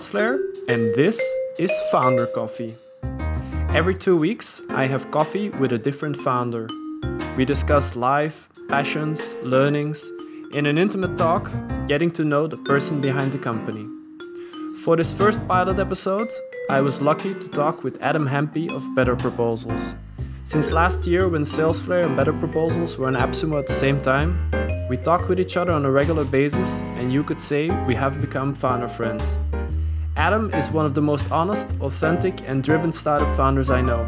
Salesflare, and this is Founder Coffee. Every two weeks, I have coffee with a different founder. We discuss life, passions, learnings, in an intimate talk, getting to know the person behind the company. For this first pilot episode, I was lucky to talk with Adam Hempy of Better Proposals. Since last year, when Salesflare and Better Proposals were in AppSumo at the same time, we talk with each other on a regular basis, and you could say we have become founder friends. Adam is one of the most honest, authentic, and driven startup founders I know.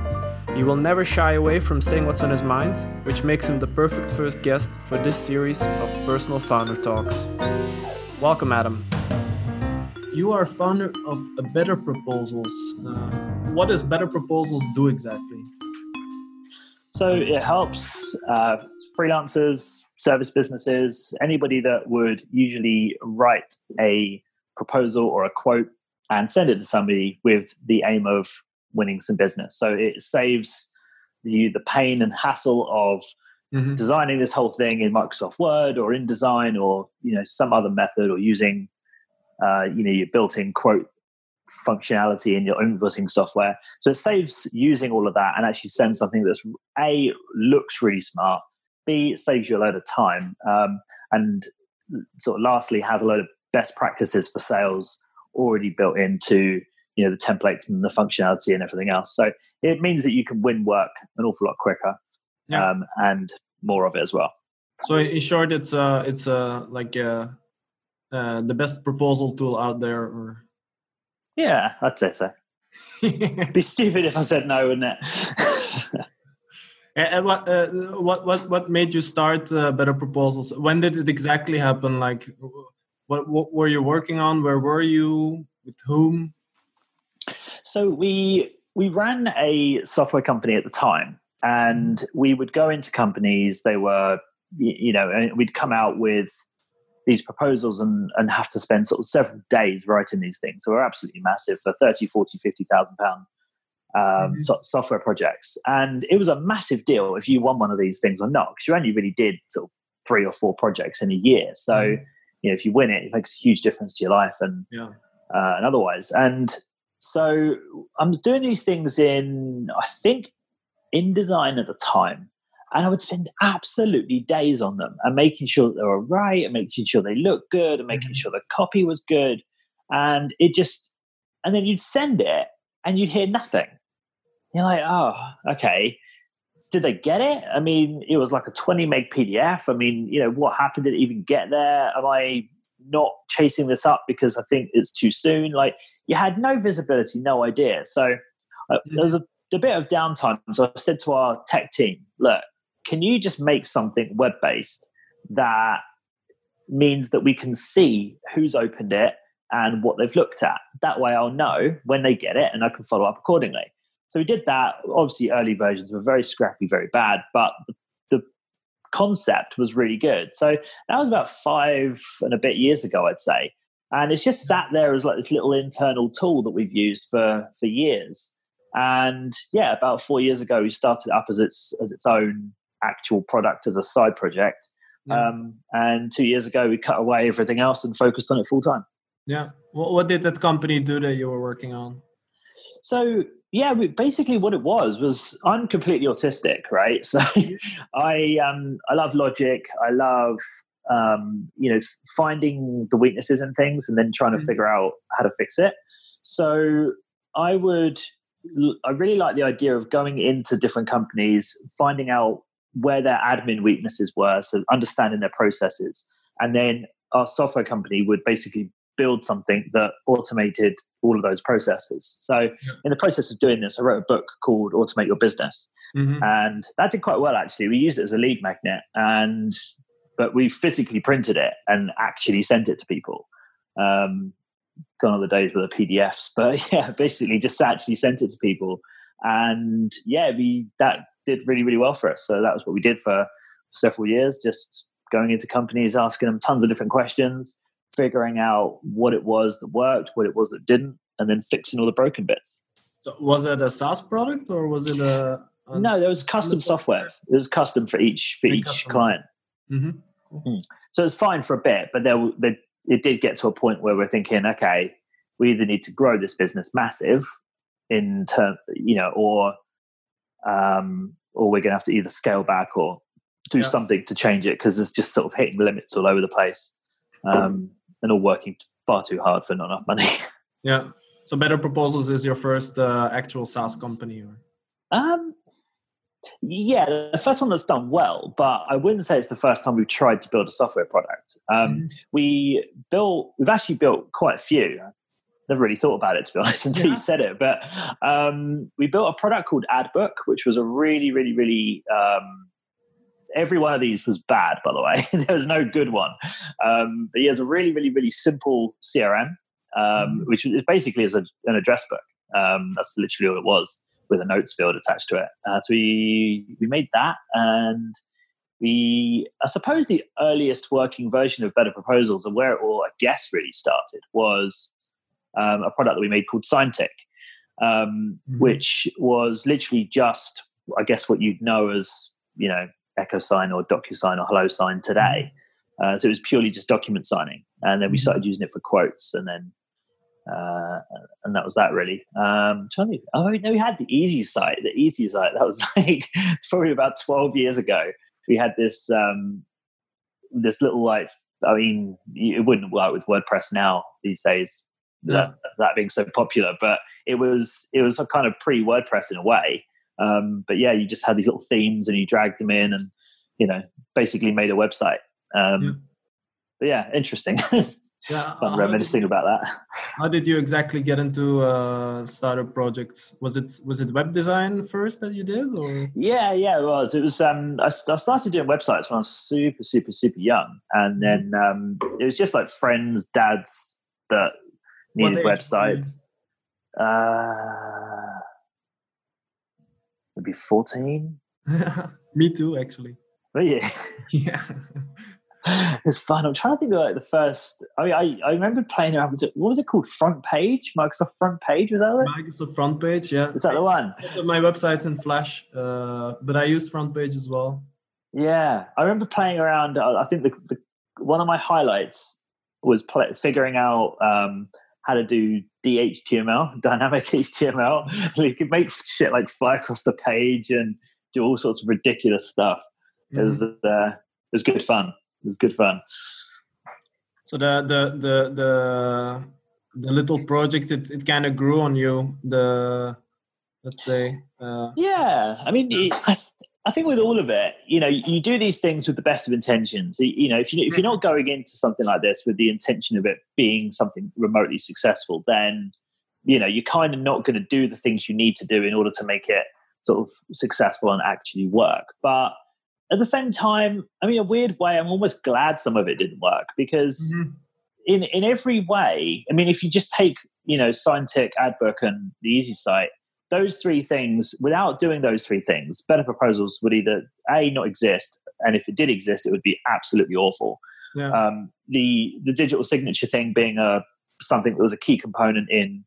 He will never shy away from saying what's on his mind, which makes him the perfect first guest for this series of personal founder talks. Welcome, Adam. You are founder of Better Proposals. Uh, what does Better Proposals do exactly? So it helps uh, freelancers, service businesses, anybody that would usually write a proposal or a quote and send it to somebody with the aim of winning some business. So it saves you the pain and hassle of mm-hmm. designing this whole thing in Microsoft Word or InDesign or you know some other method or using uh, you know your built-in quote functionality in your invoicing software. So it saves using all of that and actually sends something that's a looks really smart, b saves you a load of time, um, and sort of lastly has a load of best practices for sales already built into you know the templates and the functionality and everything else. So it means that you can win work an awful lot quicker yeah. um, and more of it as well. So in short, it's uh, it's uh, like uh, uh, the best proposal tool out there, or yeah, I'd say so. It'd be stupid if I said no, wouldn't it? and what uh, what what what made you start uh, Better Proposals? When did it exactly happen? Like, what what were you working on? Where were you? With whom? So we we ran a software company at the time, and we would go into companies. They were, you know, we'd come out with these proposals and, and have to spend sort of several days writing these things. So we're absolutely massive for 30, 40, 50,000 pound um, mm-hmm. so, software projects. And it was a massive deal if you won one of these things or not, because you only really did sort of three or four projects in a year. So, mm-hmm. You know, if you win it, it makes a huge difference to your life and, yeah. uh, and otherwise. And so I'm doing these things in, I think, InDesign at the time. And I would spend absolutely days on them and making sure that they were right and making sure they looked good and making mm-hmm. sure the copy was good. And it just, and then you'd send it and you'd hear nothing. You're like, oh, okay. Did they get it? I mean, it was like a 20 meg PDF. I mean, you know, what happened? Did it even get there? Am I not chasing this up because I think it's too soon? Like, you had no visibility, no idea. So uh, mm-hmm. there was a, a bit of downtime. So I said to our tech team, look, can you just make something web based that means that we can see who's opened it and what they've looked at? That way I'll know when they get it and I can follow up accordingly. So we did that. Obviously, early versions were very scrappy, very bad, but the, the concept was really good. So that was about five and a bit years ago, I'd say and it's just sat there as like this little internal tool that we've used for for years and yeah about four years ago we started it up as its as its own actual product as a side project yeah. um, and two years ago we cut away everything else and focused on it full time yeah what, what did that company do that you were working on so yeah basically what it was was i'm completely autistic right so i um i love logic i love um, you know, finding the weaknesses in things and then trying to mm-hmm. figure out how to fix it. So I would, I really like the idea of going into different companies, finding out where their admin weaknesses were, so understanding their processes, and then our software company would basically build something that automated all of those processes. So, yeah. in the process of doing this, I wrote a book called Automate Your Business. Mm-hmm. And that did quite well, actually. We used it as a lead magnet, and but we physically printed it and actually sent it to people. Um, gone are the days with the PDFs, but yeah, basically just actually sent it to people, and yeah, we that did really really well for us. So that was what we did for several years, just going into companies, asking them tons of different questions, figuring out what it was that worked, what it was that didn't, and then fixing all the broken bits. So was it a SaaS product or was it a? no, there was custom software. It was custom for each for each custom. client. Mm-hmm. Mm. So it's fine for a bit, but there, there, it did get to a point where we're thinking, okay, we either need to grow this business massive in term, you know, or um, or we're going to have to either scale back or do yeah. something to change it because it's just sort of hitting limits all over the place um, and all working far too hard for not enough money. Yeah. So Better Proposals is your first uh, actual SaaS company, or? Um, yeah, the first one that's done well, but I wouldn't say it's the first time we've tried to build a software product. Um, mm We built, we've actually built quite a few. Never really thought about it to be honest until yeah. you said it. But um, we built a product called AdBook, which was a really, really, really um, every one of these was bad, by the way. there was no good one. Um, but he has a really, really, really simple CRM, um, mm-hmm. which is basically is a, an address book. Um, that's literally all it was, with a notes field attached to it. Uh, so we we made that, and we I suppose the earliest working version of Better Proposals and where it all I guess really started was um, a product that we made called SignTick, um, mm-hmm. which was literally just I guess what you'd know as you know EchoSign or DocuSign or HelloSign today. Mm-hmm. Uh, so it was purely just document signing, and then we mm-hmm. started using it for quotes, and then uh, and that was that really. Um, oh no, we had the Easy site. The Easy site that was like probably about twelve years ago. We had this um, this little like I mean, it wouldn't work with WordPress now these days. Yeah. That, that being so popular, but it was it was a kind of pre WordPress in a way. Um, but yeah, you just had these little themes and you dragged them in and, you know, basically made a website. Um, yeah. But yeah, interesting. yeah, fun reminiscing about that. How did you exactly get into uh, startup projects? Was it was it web design first that you did? Or? Yeah, yeah, it was. It was. Um, I, I started doing websites when I was super, super, super young, and mm-hmm. then um, it was just like friends, dads that needed websites. Uh, maybe 14. Me too, actually. But yeah. Yeah. it's fun. I'm trying to think of like the first. I mean, I, I remember playing around. Was it, what was it called? Front Page, Microsoft Front Page. Was that it? Microsoft Front Page. Yeah. Is that the one? My website's in Flash, uh, but I used Front Page as well. Yeah, I remember playing around. Uh, I think the, the one of my highlights was play, figuring out um, how to do DHTML, dynamic HTML. So you could make shit like fly across the page and do all sorts of ridiculous stuff. Mm-hmm. It was uh, it was good fun. It was good fun. So the the the the the little project it, it kind of grew on you. The let's say. Uh, yeah, I mean, it, I, I think with all of it, you know, you do these things with the best of intentions. You know, if you if you're not going into something like this with the intention of it being something remotely successful, then you know you're kind of not going to do the things you need to do in order to make it sort of successful and actually work. But at the same time, I mean, a weird way, I'm almost glad some of it didn't work because mm-hmm. in in every way, I mean, if you just take you know SignTick, AdBook, and the Easy Site those three things, without doing those three things, better proposals would either a not exist, and if it did exist, it would be absolutely awful. Yeah. Um, the the digital signature thing being a something that was a key component in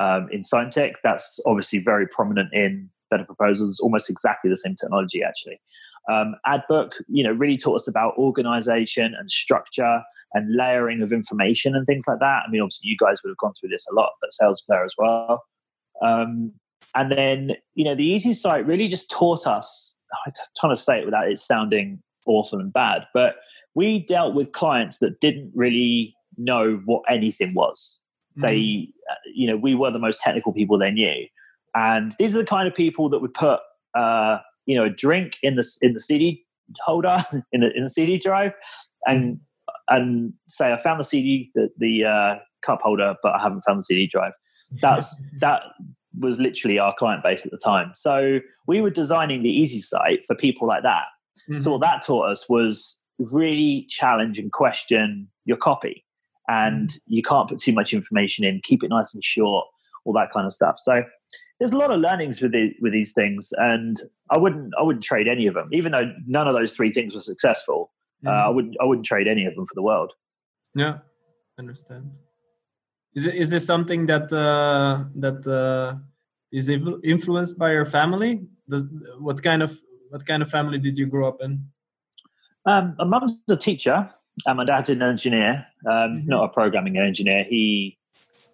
um, in SignTick, that's obviously very prominent in better proposals. Almost exactly the same technology, actually. Um, AdBook, you know, really taught us about organization and structure and layering of information and things like that. I mean, obviously, you guys would have gone through this a lot, but SalesFlare as well. Um, and then, you know, the easy site really just taught us, I'm trying to say it without it sounding awful and bad, but we dealt with clients that didn't really know what anything was. Mm. They, uh, you know, we were the most technical people they knew. And these are the kind of people that would put, uh, you know, a drink in the, in the CD holder, in the, in the CD drive, and, and say, I found the CD, the, the uh, cup holder, but I haven't found the CD drive. That's, that, was literally our client base at the time. So we were designing the easy site for people like that. Mm-hmm. So what that taught us was really challenge and question your copy. And mm-hmm. you can't put too much information in, keep it nice and short, all that kind of stuff. So there's a lot of learnings with the, with these things, and I wouldn't I wouldn't trade any of them, even though none of those three things were successful. Mm-hmm. Uh, I wouldn't I wouldn't trade any of them for the world. Yeah, understand. Is it is this something that uh, that uh, is influenced by your family? Does, what kind of what kind of family did you grow up in? Um, my mum's a teacher, and my dad's an engineer. Um, mm-hmm. Not a programming engineer. He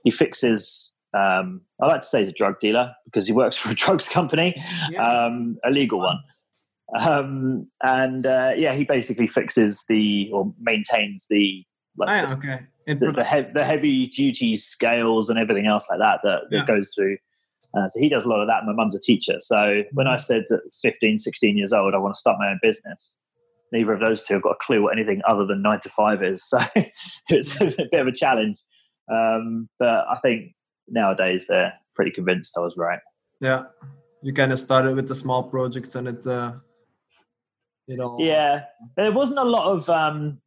he fixes. Um, I like to say he's a drug dealer because he works for a drugs company, yeah. um, a legal one. Um, and uh, yeah, he basically fixes the or maintains the like oh, okay. the, the, he- the, heavy duty scales and everything else like that that, that yeah. goes through. Uh, so he does a lot of that. My mum's a teacher. So when I mm-hmm. said at 15, 16 years old, I want to start my own business, neither of those two have got a clue what anything other than nine to five is. So it's a bit of a challenge. Um, but I think nowadays they're pretty convinced I was right. Yeah. You kind of started with the small projects and it, uh, you know. Yeah. There wasn't a lot of, um,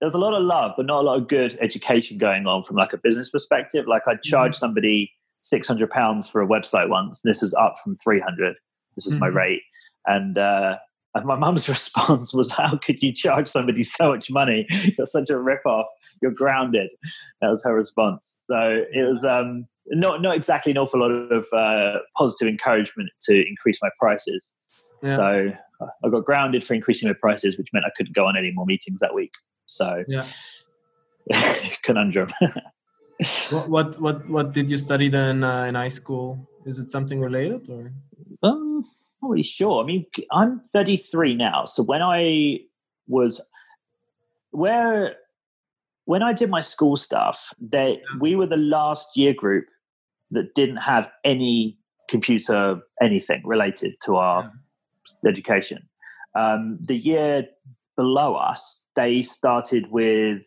there's a lot of love, but not a lot of good education going on from like a business perspective. Like I'd charge mm-hmm. somebody 600 pounds for a website once. This is up from 300. This is mm-hmm. my rate. And, uh, and my mum's response was, "How could you charge somebody so much money? You're such a rip-off. You're grounded." That was her response. So it was um, not not exactly an awful lot of uh, positive encouragement to increase my prices. Yeah. So uh, I got grounded for increasing my prices, which meant I couldn't go on any more meetings that week. So yeah, conundrum. what, what what what did you study then uh, in high school? Is it something related or? Um, not really sure. I mean, I'm 33 now, so when I was where when I did my school stuff, that we were the last year group that didn't have any computer anything related to our yeah. education. Um, the year below us, they started with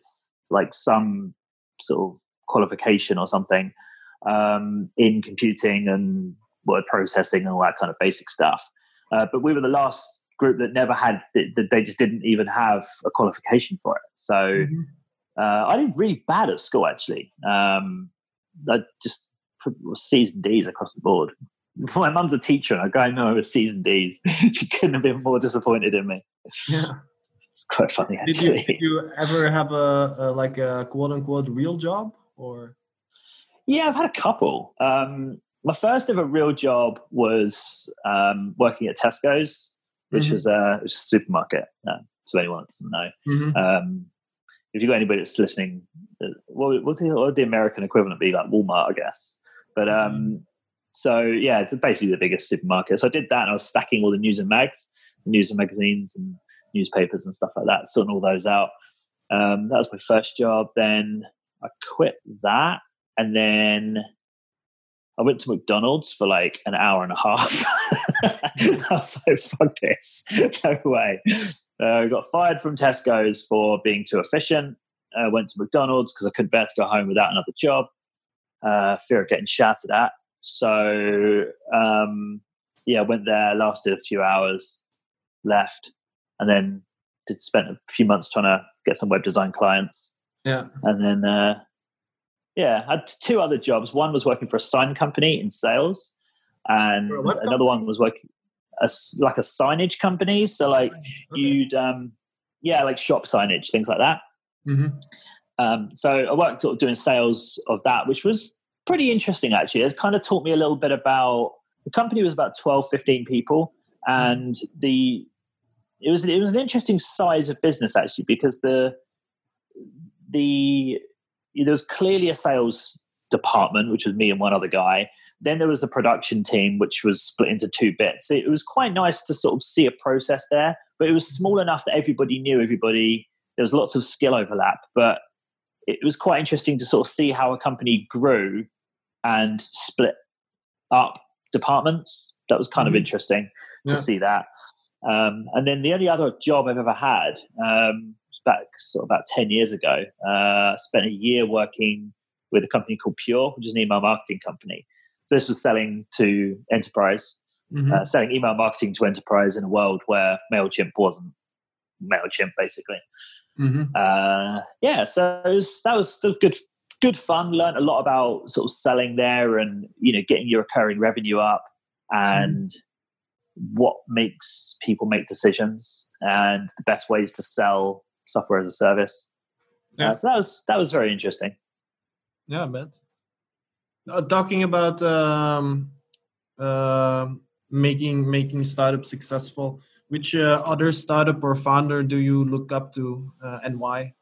like some sort of qualification or something um, in computing and word processing and all that kind of basic stuff. Uh, but we were the last group that never had that they just didn't even have a qualification for it. So mm-hmm. uh, I did really bad at school actually. Um, I just was season D's across the board. My mum's a teacher, and I go, "No, it was season D's." she couldn't have been more disappointed in me. Yeah, it's quite funny. Actually. Did you, did you ever have a, a like a quote unquote real job or? Yeah, I've had a couple. Um, my first ever real job was um, working at Tesco's, which mm-hmm. was, a, was, a, supermarket. Uh, to anyone that doesn't know, mm-hmm. um, if you've got anybody that's listening, uh, what, what's the, would the American equivalent be like Walmart, I guess. But um, mm-hmm. so yeah, it's basically the biggest supermarket. So I did that, and I was stacking all the news and mags, news and magazines, and newspapers and stuff like that, sorting all those out. Um, that was my first job. Then I quit that, and then I went to McDonald's for like an hour and a half. I was like, fuck this. No way. Uh, I got fired from Tesco's for being too efficient. Uh, went to McDonald's because I couldn't bear to go home without another job. Uh, fear of getting shouted at. So, um, yeah, went there, lasted a few hours, left, and then did spent a few months trying to get some web design clients. Yeah. And then uh, yeah, I had two other jobs. One was working for a sign company in sales, and another one was working a, like a signage company. So like okay. you'd um, yeah, like shop signage, things like that. Mm-hmm. Um, so I worked sort of doing sales of that, which was pretty interesting actually. It kind of taught me a little bit about the company was about 12, 15 people, and the it was it was an interesting size of business actually because the the there was clearly a sales department, which was me and one other guy. Then there was the production team, which was split into two bits. It was quite nice to sort of see a process there, but it was small enough that everybody knew everybody. There was lots of skill overlap, but it was quite interesting to sort of see how a company grew and split up departments. That was kind mm-hmm. of interesting to yeah. see that. Um, and then the only other job I've ever had um, back sort of about 10 years ago. Uh, spent a year working with a company called Pure, which is an email marketing company. So this was selling to enterprise, mm-hmm. uh, selling email marketing to enterprise in a world where MailChimp wasn't MailChimp, basically. Mm-hmm. Uh, yeah, so was, that was still good good fun. Learned a lot about sort of selling there and, you know, getting your recurring revenue up and mm-hmm. What makes people make decisions and the best ways to sell software as a service. Yeah. Uh, so that was that was very interesting. Yeah, I bet. Uh, talking about um, uh, making making startups successful, which uh, other startup or founder do you look up to, uh, and why?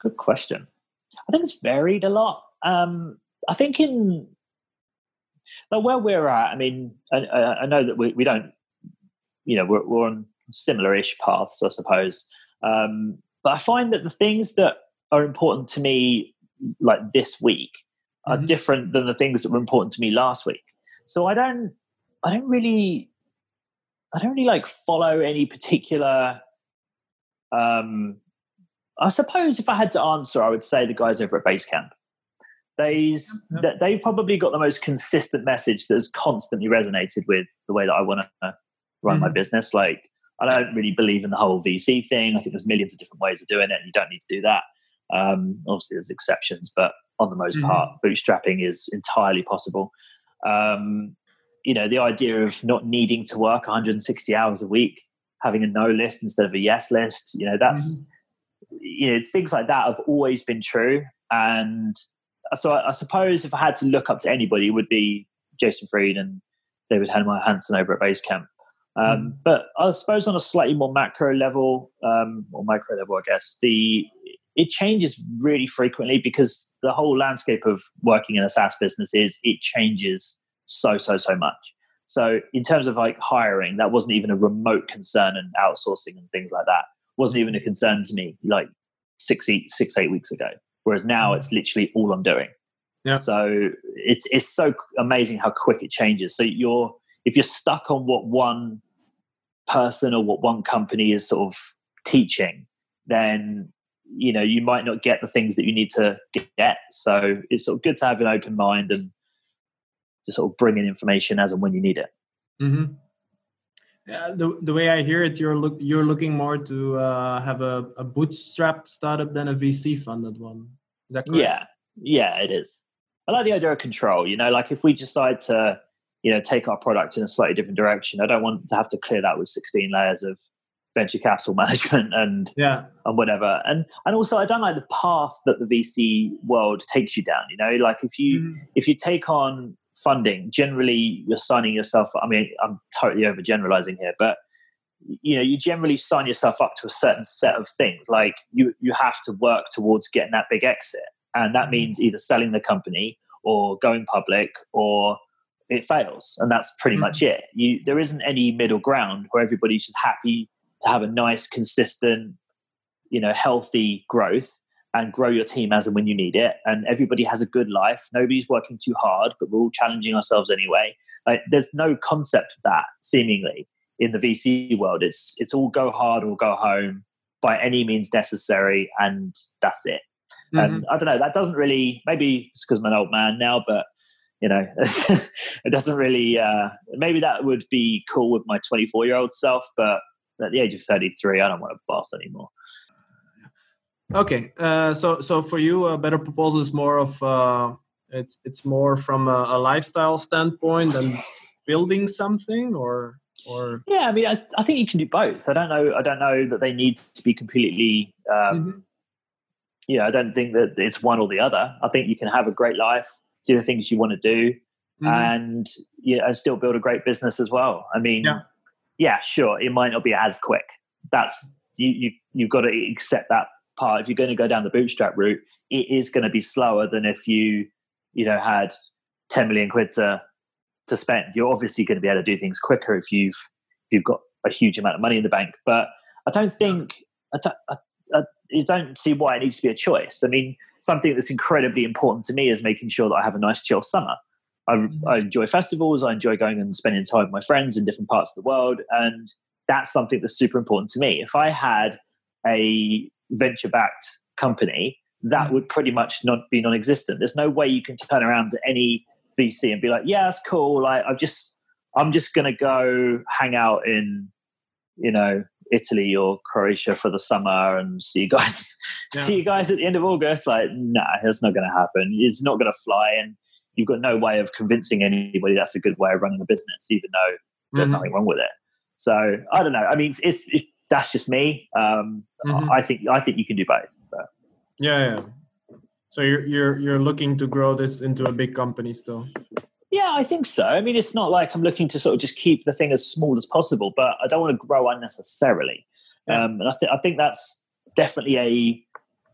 Good question. I think it's varied a lot. Um, I think in like where we're at, I mean, I, I know that we, we don't, you know, we're, we're on similar-ish paths, I suppose. Um, but I find that the things that are important to me, like this week, are mm-hmm. different than the things that were important to me last week. So I don't, I don't really, I don't really like follow any particular. Um, I suppose if I had to answer, I would say the guys over at Basecamp. They's they've probably got the most consistent message that has constantly resonated with the way that I want to run mm-hmm. my business. Like I don't really believe in the whole VC thing. I think there's millions of different ways of doing it, and you don't need to do that. Um, obviously, there's exceptions, but on the most mm-hmm. part, bootstrapping is entirely possible. Um, you know, the idea of not needing to work 160 hours a week, having a no list instead of a yes list, you know, that's, mm-hmm. you know, things like that have always been true. And so I, I, suppose if I had to look up to anybody, it would be Jason Fried and David Heinemeier Hansson over at Basecamp. Um, mm. But I suppose on a slightly more macro level, um, or micro level, I guess, the it changes really frequently because the whole landscape of working in a SaaS business is it changes so so so much. So in terms of like hiring, that wasn't even a remote concern, and outsourcing and things like that wasn't even a concern to me like six eight, six eight weeks ago. Whereas now it's literally all I'm doing. Yeah. So it's it's so amazing how quick it changes. So you're if you're stuck on what one person or what one company is sort of teaching, then you know you might not get the things that you need to get so it's sort of good to have an open mind and just sort of bring in information as and when you need it mm-hmm. Yeah, the, the way i hear it you're look you're looking more to uh, have a, a bootstrapped startup than a vc funded one. Is that correct? Yeah. Yeah it is. I like the idea of control you know like if we decide to you know take our product in a slightly different direction i don't want to have to clear that with 16 layers of venture capital management and yeah. and whatever. And and also i don't like the path that the vc world takes you down you know like if you mm. if you take on funding. Generally you're signing yourself i mean i'm totally over generalizing here but you know you generally sign yourself up to a certain set of things. Like you you have to work towards getting that big exit. And that mm. means either selling the company or going public or it fails. And that's pretty mm. much it. You there isn't any middle ground where everybody's just happy to have a nice, consistent, you know, healthy growth and grow your team as and when you need it. And everybody has a good life. Nobody's working too hard, but we're all challenging ourselves anyway. Like, there's no concept of that seemingly in the VC world. It's it's all go hard or go home by any means necessary, and that's it. Mm-hmm. And I don't know. That doesn't really. Maybe it's because I'm an old man now, but you know, it doesn't really. Uh, maybe that would be cool with my 24 year old self, but at the age of 33, I don't want to boss anymore. Okay, uh, so so for you, a better proposal is more of uh, it's it's more from a, a, lifestyle standpoint than building something, or or yeah, I mean, I, I think you can do both. I don't know. I don't know that they need to be completely. Um, mm-hmm. Yeah, I don't think that it's one or the other. I think you can have a great life, do the things you want to do, mm-hmm. and yeah, and still build a great business as well. I mean. Yeah yeah, sure, it might not be as quick. That's you, you you've got to accept that part. If you're going to go down the bootstrap route, it is going to be slower than if you you know had 10 million quid to to spend. You're obviously going to be able to do things quicker if you've if you've got a huge amount of money in the bank. But I don't think I don't, I, I, I don't see why it needs to be a choice. I mean, something that's incredibly important to me is making sure that I have a nice chill summer. I, mm-hmm. I enjoy festivals. I enjoy going and spending time with my friends in different parts of the world. And that's something that's super important to me. If I had a venture backed company, that mm-hmm. would pretty much not be non existent. There's no way you can turn around to any VC and be like, yeah, it's cool. Like, I'm just, I'm just going to go hang out in, you know, Italy or Croatia for the summer and see you guys, yeah. see you guys at the end of August. Like, nah, that's not going to happen. It's not going to fly. And you've got no way of convincing anybody that's a good way of running a business, even though there's mm-hmm. nothing wrong with it. So I don't know. I mean, it's, it, that's just me. Um, mm-hmm. I think I think you can do both. But. Yeah, yeah. So you're you're you're looking to grow this into a big company still. Yeah, I think so. I mean, it's not like I'm looking to sort of just keep the thing as small as possible, but I don't want to grow unnecessarily. Yeah. Um, and I, th- I think that's definitely a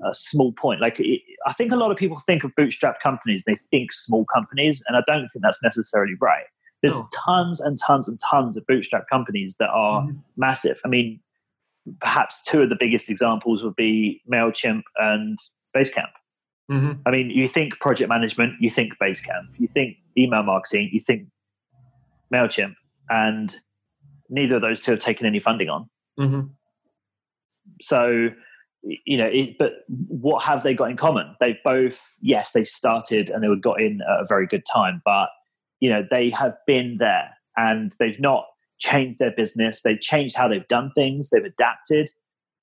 a small point. Like it, I think a lot of people think of bootstrap companies, they think small companies, and I don't think that's necessarily right. There's tons and tons and tons of bootstrap companies that are mm-hmm. massive. I mean, perhaps two of the biggest examples would be Mailchimp and Basecamp. Mm-hmm. I mean, you think project management, you think Basecamp, you think email marketing, you think Mailchimp, and neither of those two have taken any funding on. Mm-hmm. So, you know, it, but what have they got in common? They both, yes, they started and they were got in at a very good time, but you know, they have been there and they've not changed their business. They've changed how they've done things. They've adapted,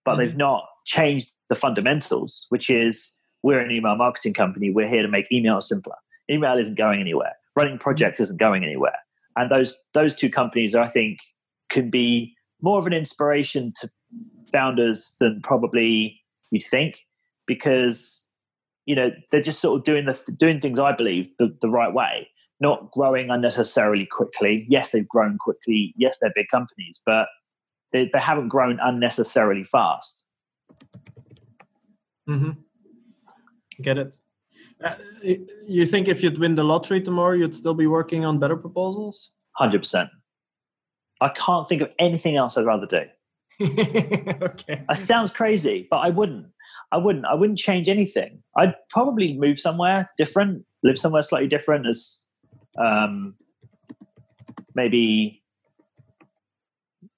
but mm-hmm. they've not changed the fundamentals, which is we're an email marketing company. We're here to make email simpler. Email isn't going anywhere. Running projects isn't going anywhere. And those those two companies, I think, can be more of an inspiration to founders than probably you'd think, because you know they're just sort of doing the doing things I believe the, the right way, not growing unnecessarily quickly. Yes, they've grown quickly. Yes, they're big companies, but they, they haven't grown unnecessarily fast. Mm-hmm. Get it. Uh, you think if you'd win the lottery tomorrow, you'd still be working on better proposals? Hundred percent. I can't think of anything else I'd rather do. okay. It sounds crazy, but I wouldn't. I wouldn't. I wouldn't change anything. I'd probably move somewhere different, live somewhere slightly different, as um, maybe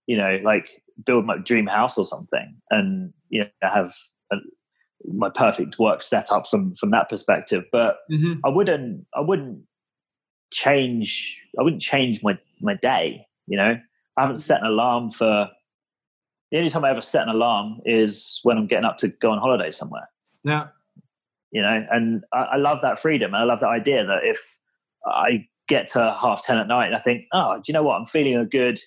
you know, like build my dream house or something, and you know, have a, my perfect work set up from from that perspective. But mm-hmm. I wouldn't. I wouldn't change. I wouldn't change my my day. You know, I haven't set an alarm for. The only time I ever set an alarm is when I'm getting up to go on holiday somewhere. Yeah. You know, and I, I love that freedom. I love that idea that if I get to half ten at night and I think, oh, do you know what? I'm feeling a good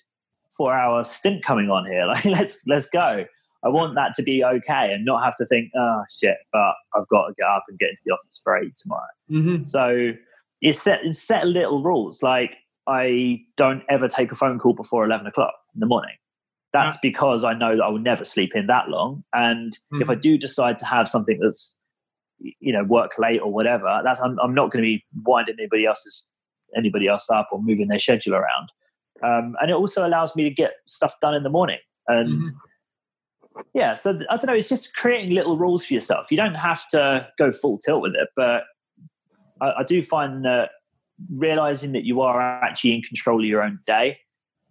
four hour stint coming on here. Like, let's let's go. I want that to be okay and not have to think, oh shit, but I've got to get up and get into the office for eight tomorrow. Mm-hmm. So you set set little rules like I don't ever take a phone call before 11 o'clock in the morning. That's yeah. because I know that I will never sleep in that long. And mm-hmm. if I mm-hmm. do decide to have something that's, you know, work late or whatever, that's I'm, I'm not going to be winding anybody else's anybody else up or moving their schedule around. Um, and it also allows me to get stuff done in the morning. And mm-hmm. yeah, so I don't know. It's just creating little rules for yourself. You don't have to go full tilt with it, but I, I do find that realizing that you are actually in control of your own day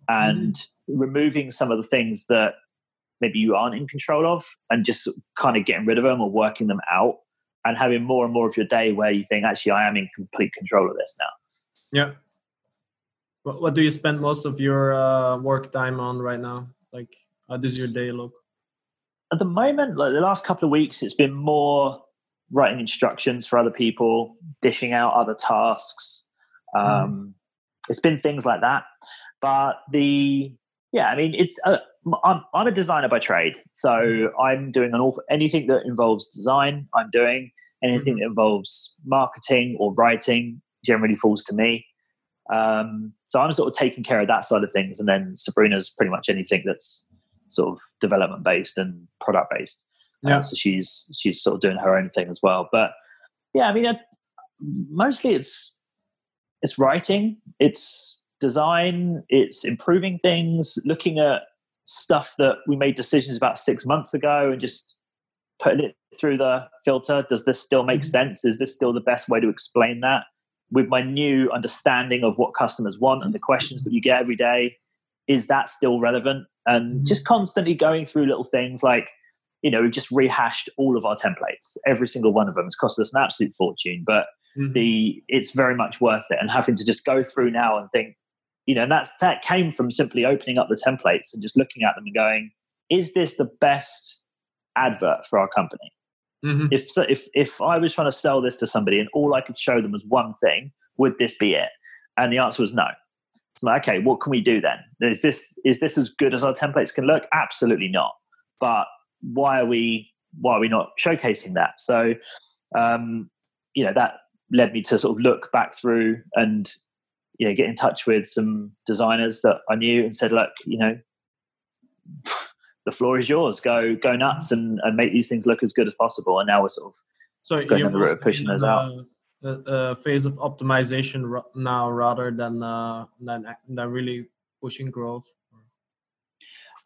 and mm. removing some of the things that maybe you aren't in control of and just kind of getting rid of them or working them out and having more and more of your day where you think actually i am in complete control of this now. Yeah. What, what do you spend most of your uh, work time on right now? Like how does your day look? At the moment like the last couple of weeks it's been more writing instructions for other people dishing out other tasks. Um, mm. It's been things like that. But the yeah, I mean, it's uh, I'm I'm a designer by trade, so mm-hmm. I'm doing an awful anything that involves design. I'm doing anything mm. that involves marketing or writing generally falls to me. Um, so I'm sort of taking care of that side of things, and then Sabrina's pretty much anything that's sort of development based and product based. Uh, yeah. So she's she's sort of doing her own thing as well. But yeah, I mean, uh, mostly it's it's writing, it's design, it's improving things, looking at stuff that we made decisions about six months ago and just putting it through the filter. Does this still make mm-hmm. sense? Is this still the best way to explain that? With my new understanding of what customers want and the questions that you get every day, is that still relevant? And mm-hmm. just constantly going through little things like, you know, we've just rehashed all of our templates. Every single one of them has cost us an absolute fortune, but mm-hmm. the it's very much worth it. And having to just go through now and think, you know, and that's that came from simply opening up the templates and just looking at them and going, is this the best advert for our company? Mm-hmm. If so, if if I was trying to sell this to somebody and all I could show them was one thing, would this be it? And the answer was no. So like, okay, what can we do then? Is this is this as good as our templates can look? Absolutely not. But why are we why are we not showcasing that? So um, you know that led me to sort of look back through and you know get in touch with some designers that I knew and said, look, you know, the floor is yours. Go go nuts and, and make these things look as good as possible. And now we're sort of so going down the road pushing those out. A, phase of optimization now rather than uh, than than really pushing growth.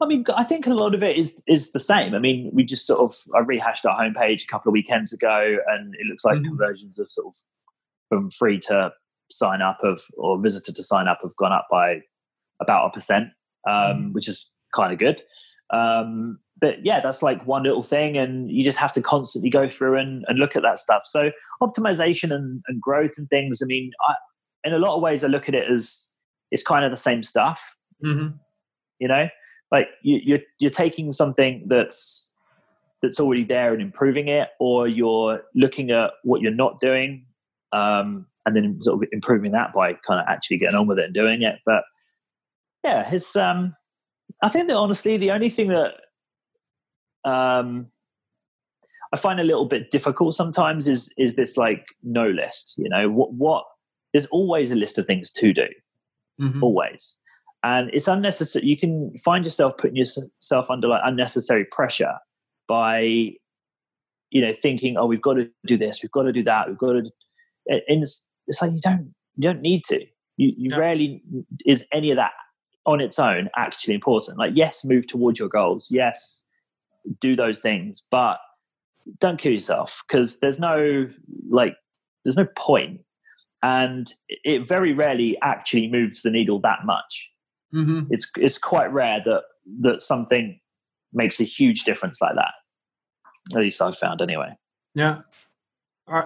I mean, I think a lot of it is is the same. I mean, we just sort of I rehashed our homepage a couple of weekends ago, and it looks like mm-hmm. conversions of sort of from free to sign up of or visitor to sign up have gone up by about a percent, um, mm-hmm. which is kind of good. Um, but yeah, that's like one little thing, and you just have to constantly go through and, and look at that stuff. So optimization and, and growth and things. I mean, I, in a lot of ways, I look at it as it's kind of the same stuff. Mm-hmm. You know, like you, you're you're taking something that's that's already there and improving it, or you're looking at what you're not doing, um, and then sort of improving that by kind of actually getting on with it and doing it. But yeah, his um, I think that honestly, the only thing that um, I find a little bit difficult sometimes is is this like no list. You know, what what there's always a list of things to do, mm-hmm. always, and it's unnecessary. You can find yourself putting yourself under like unnecessary pressure by you know thinking, oh, we've got to do this, we've got to do that, we've got to. And it's, like you don't you don't need to. You, you rarely is any of that on its own actually important. Like, yes, move towards your goals. Yes, do those things, but don't kill yourself because there's no like there's no point, and it very rarely actually moves the needle that much. Mm-hmm. It's it's quite rare that that something makes a huge difference like that. At least I've found anyway. Yeah.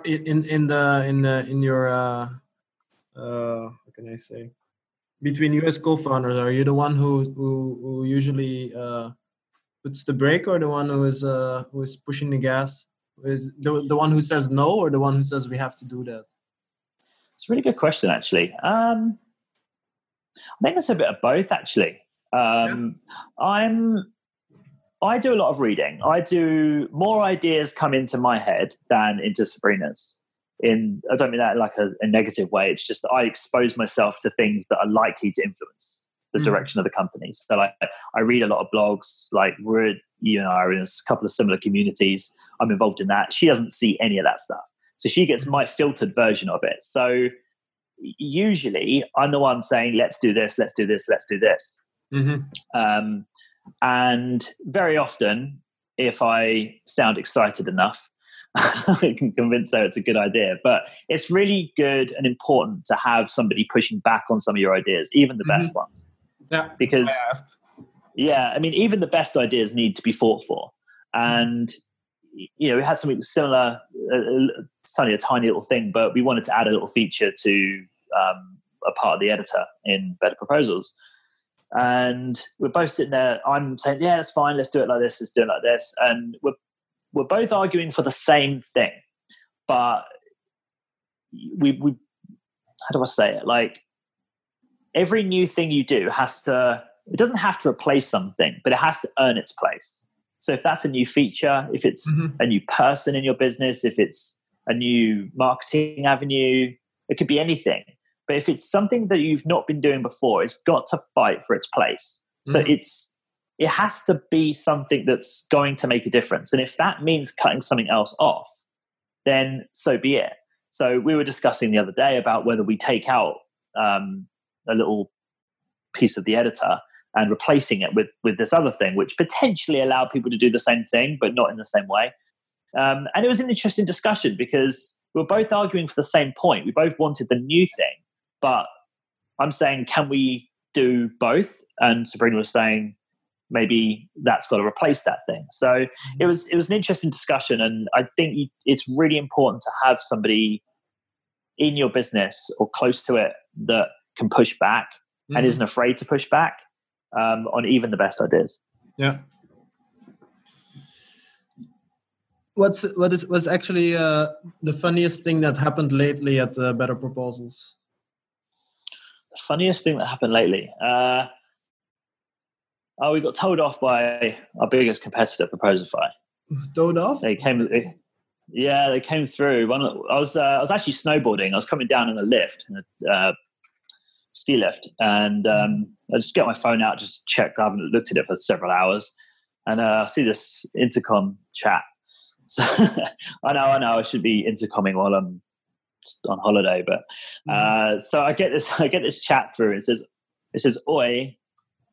In in the in the in your uh, uh, what can I say? between you as co-founders, are you the one who who, who usually uh, puts the brake, or the one who is uh, who is pushing the gas? Is the the one who says no, or the one who says we have to do that? It's a really good question, actually. Um, I think it's a bit of both, actually. Um, yeah. I'm I do a lot of reading. I do more ideas come into my head than into Sabrina's. In i don't mean that like a, a, negative way it's just that i expose myself to things that are likely to influence the mm. direction of the company. So like i read a lot of blogs like we're you and i are in a couple of similar communities. I'm involved in that. She doesn't see any of that stuff. So she gets my filtered version of it. So usually i'm the one saying let's do this let's do this let's do this. Mm-hmm. um, and very often if i sound excited enough I can convince her it's a good idea. But it's really good and important to have somebody pushing back on some of your ideas, even the mm-hmm. best ones. Yeah. Because, yeah, I mean, even the best ideas need to be fought for. And, you know, we had something similar, uh, it's only a tiny little thing, but we wanted to add a little feature to um, a part of the editor in Better Proposals. And we're both sitting there. I'm saying, yeah, it's fine. Let's do it like this. Let's do it like this. And we're we're both arguing for the same thing, but we we how do I say it? Like every new thing you do has to it doesn't have to replace something, but it has to earn its place. So if that's a new feature, if it's mm-hmm. a new person in your business, if it's a new marketing avenue, it could be anything. But if it's something that you've not been doing before, it's got to fight for its place. So mm-hmm. it's it has to be something that's going to make a difference. And if that means cutting something else off, then so be it. So we were discussing the other day about whether we take out um, a little piece of the editor and replacing it with with this other thing, which potentially allowed people to do the same thing, but not in the same way. Um, and it was an interesting discussion because we were both arguing for the same point. We both wanted the new thing, but I'm saying, can we do both? And Sabrina was saying, maybe that's got to replace that thing. So mm-hmm. it was it was an interesting discussion, and I think it's really important to have somebody in your business or close to it that can push back mm-hmm. and isn't afraid to push back um, on even the best ideas. Yeah. What's what is was actually uh, the funniest thing that happened lately at uh, Better Proposals? Funniest thing that happened lately. Uh, Oh, we got told off by our biggest competitor, Proposify. Told off? They came. They, yeah, they came through. One, I was uh, I was actually snowboarding. I was coming down in a lift, in a uh, ski lift, and um, I just get my phone out, just check. I haven't looked at it for several hours, and uh, I see this intercom chat. So I know, I know, I should be intercomming while I'm on holiday, but uh, so I get this, I get this chat through. It says, it says, "Oi,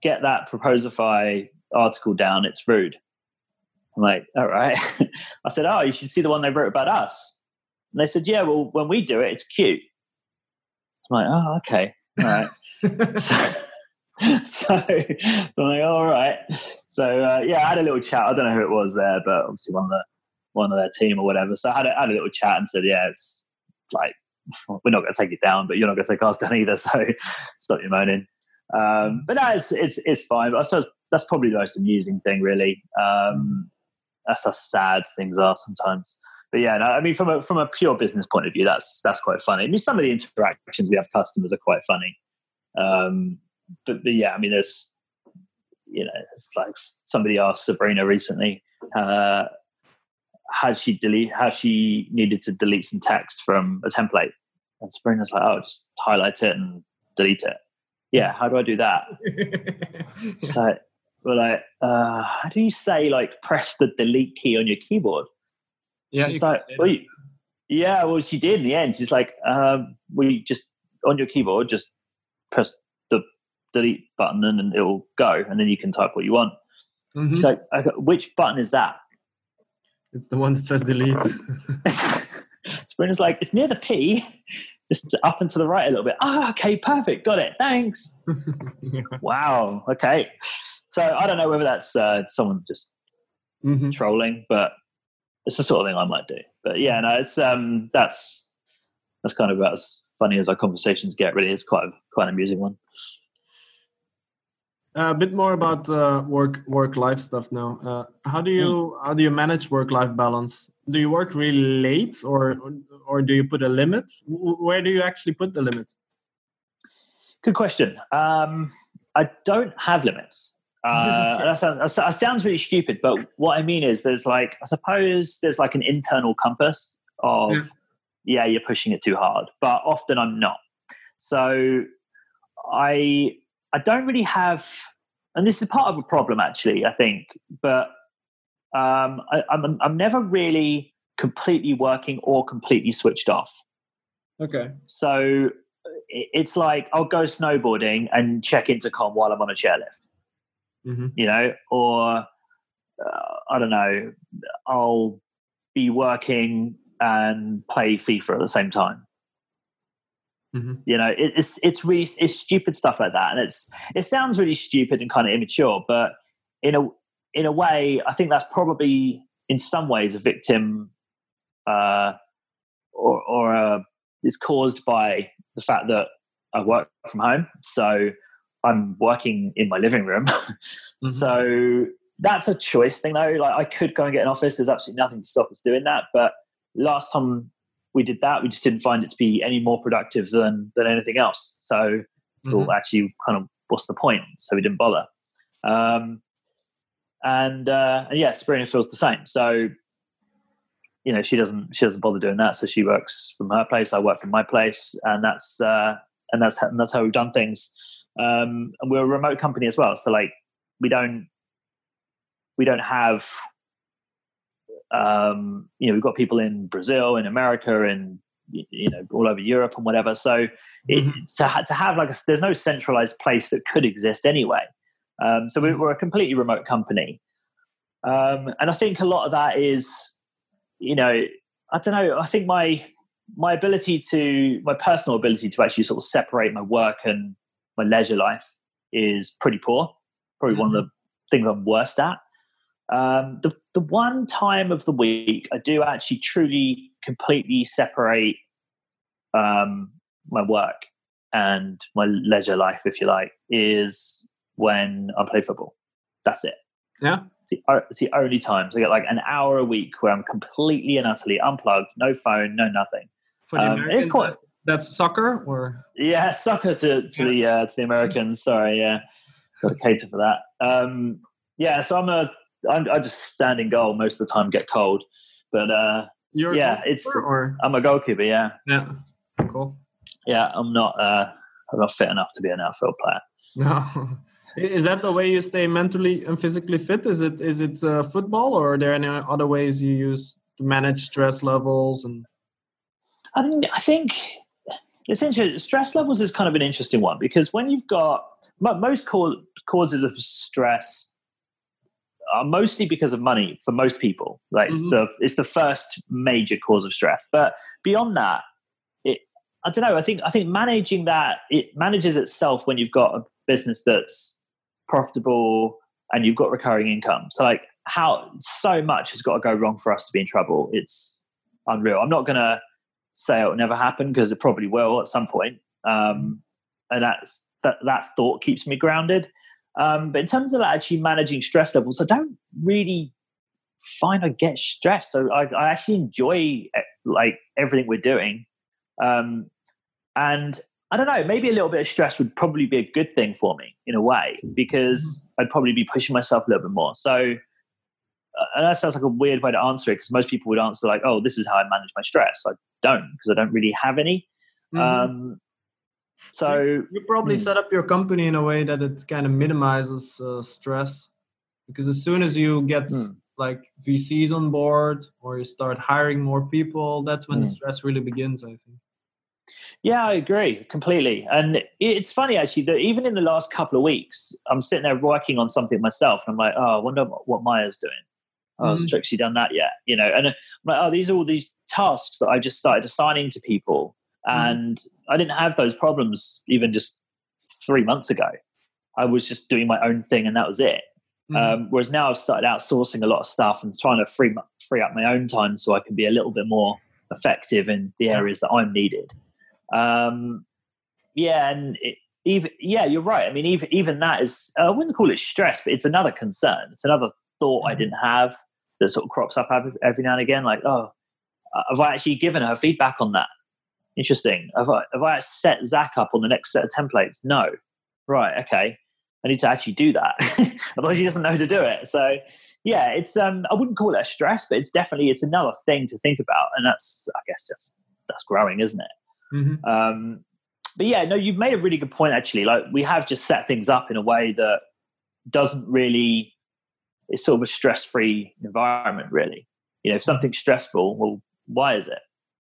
get that Proposify article down. It's rude." I'm like, "All right." I said, "Oh, you should see the one they wrote about us." And they said, "Yeah, well, when we do it, it's cute." I'm like, "Oh, okay, all right." so, so I'm like, all right. So uh, yeah, I had a little chat. I don't know who it was there, but obviously one of the one of their team or whatever. So I had a, had a little chat and said, yeah, it's like we're not going to take it down, but you're not going to take ours down either. So stop your moaning. Um, but that is it's it's fine. But I suppose that's probably the most amusing thing, really. Um, that's how sad things are sometimes. But yeah, no, I mean, from a from a pure business point of view, that's that's quite funny. I mean, some of the interactions we have customers are quite funny. Um, but, but yeah, I mean, there's you know, it's like somebody asked Sabrina recently uh, how she delete how she needed to delete some text from a template, and Sabrina's like, "Oh, just highlight it and delete it." Yeah, how do I do that? so we're like, uh, how do you say like press the delete key on your keyboard? Yeah, She's like, well, you, yeah, well, she did in the end. She's like, um, we just on your keyboard, just press the delete button and, and it will go, and then you can type what you want. Mhm. So, okay, which button is that? It's the one that says delete. Sabrina's like, it's near the P, just up and to the right a little bit. Oh, okay, perfect, got it, thanks. yeah. Wow, okay. So I don't know whether that's uh, someone just Mhm. trolling, but it's the sort of thing I might do. But yeah, no, it's um, that's that's kind of about as funny as our conversations get. Really, it's quite a, quite an amusing one. A bit more about uh, work work life stuff now. Uh, how do you how do you manage work life balance? Do you work really late, or or do you put a limit? Where do you actually put the limit? Good question. Um, I don't have limits. Uh, that, sounds, that sounds really stupid, but what I mean is there's like, I suppose there's like an internal compass of, Yeah. yeah, you're pushing it too hard, but often I'm not. So I, I don't really have, and this is part of a problem actually, I think, but um, I, I'm, I'm never really completely working or completely switched off. Okay. So it's like I'll go snowboarding and check into intercom while I'm on a chairlift, hmm you know, or uh, I don't know, I'll be working and play FIFA at the same time. Hmm You know, it, it's it's really it's stupid stuff like that, and it's it sounds really stupid and kind of immature, but in a in a way, I think that's probably in some ways a victim, uh, or or a, is caused by the fact that I work from home, so I'm working in my living room. So that's a choice thing, though. Like I could go and get an office. There's absolutely nothing to stop us doing that. But last time we did that, we just didn't find it to be any more productive than than anything else. So Mhm. well, actually, kind of, what's the point? So we didn't bother. Um, and uh, and yeah, Sabrina feels the same. So you know, she doesn't she doesn't bother doing that. So she works from her place. I work from my place, and that's uh, and that's and that's how we've done things. Um, and we're a remote company as well. So like, we don't we don't have um, you know we've got people in Brazil, in America, and you know all over Europe and whatever. So it, Mhm. to, to have like a, there's no centralized place that could exist anyway. Um, so we, we're a completely remote company, um, and I think a lot of that is, you know, I don't know. I think my my ability to my personal ability to actually sort of separate my work and my leisure life is pretty poor. Probably one of the things I'm worst at. Um, the the one time of the week I do actually truly completely separate um, my work and my leisure life, if you like, is when I play football. That's it. Yeah. It's the, it's the only times I get like an hour a week where I'm completely and utterly unplugged, no phone, no nothing. For the Um, Americans, it's quite- that's soccer, or Yeah, soccer to, to the uh, to the Americans. Sorry, yeah, got to cater for that. Um, yeah, so I'm a I'm, I just stand in goal most of the time, get cold, but uh, you're Yeah, it's- or I'm a goalkeeper. Yeah, yeah, cool. yeah, I'm not uh, I'm not fit enough to be an outfield player. No. is that the way you stay mentally and physically fit? Is it is it uh, football, or are there any other ways you use to manage stress levels and? I think I think essentially stress levels is kind of an interesting one because when you've got most causes of stress are mostly because of money for most people. Like mm-hmm. it's the it's the first major cause of stress. But beyond that, it I don't know. I think I think managing that it manages itself when you've got a business that's profitable and you've got recurring income. So like how so much has got to go wrong for us to be in trouble. It's unreal. I'm not gonna say it'll never happen because it probably will at some point. Um, and that's that that thought keeps me grounded. Um, but in terms of actually managing stress levels, I don't really find I get stressed. I, I, I actually enjoy eh, like everything we're doing. Um, and I don't know, maybe a little bit of stress would probably be a good thing for me in a way because mm-hmm. I'd probably be pushing myself a little bit more. So, uh, and that sounds like a weird way to answer it because most people would answer like, "Oh, this is how I manage my stress." I don't because I don't really have any. Mm-hmm. Um, so you, you probably hmm. set up your company in a way that it kind of minimizes uh, stress because as soon as you get hmm. like VCs on board or you start hiring more people, that's when the hmm. stress really begins. I think. Yeah, I agree completely. And it's funny actually that even in the last couple of weeks, I'm sitting there working on something myself, and I'm like, oh, I wonder what Maya's doing. Oh, mm-hmm. has Trixie done that yet? You know, and I'm like, oh, these are all these tasks that I just started assigning to people. And mm. I didn't have those problems even just three months ago. I was just doing my own thing and that was it. Mm. Um, whereas now I've started outsourcing a lot of stuff and trying to free, free up my own time so I can be a little bit more effective in the areas that I'm needed. Um, yeah, and it, even yeah, you're right. I mean, even even that is I wouldn't call it stress, but it's another concern. It's another thought I mm. didn't have that sort of crops up every now and again. Like, oh, have I actually given her feedback on that? Interesting. Have I, have I set Zach up on the next set of templates? No. Right. Okay. I need to actually do that. Otherwise, he doesn't know how to do it. So, yeah, it's um, I wouldn't call it a stress, but it's definitely it's another thing to think about, and that's I guess just that's growing, isn't it? Mm-hmm. Um, but yeah, no, you've made a really good point. Actually, like we have just set things up in a way that doesn't really it's sort of a stress-free environment. Really, you know, if something's stressful, well, why is it?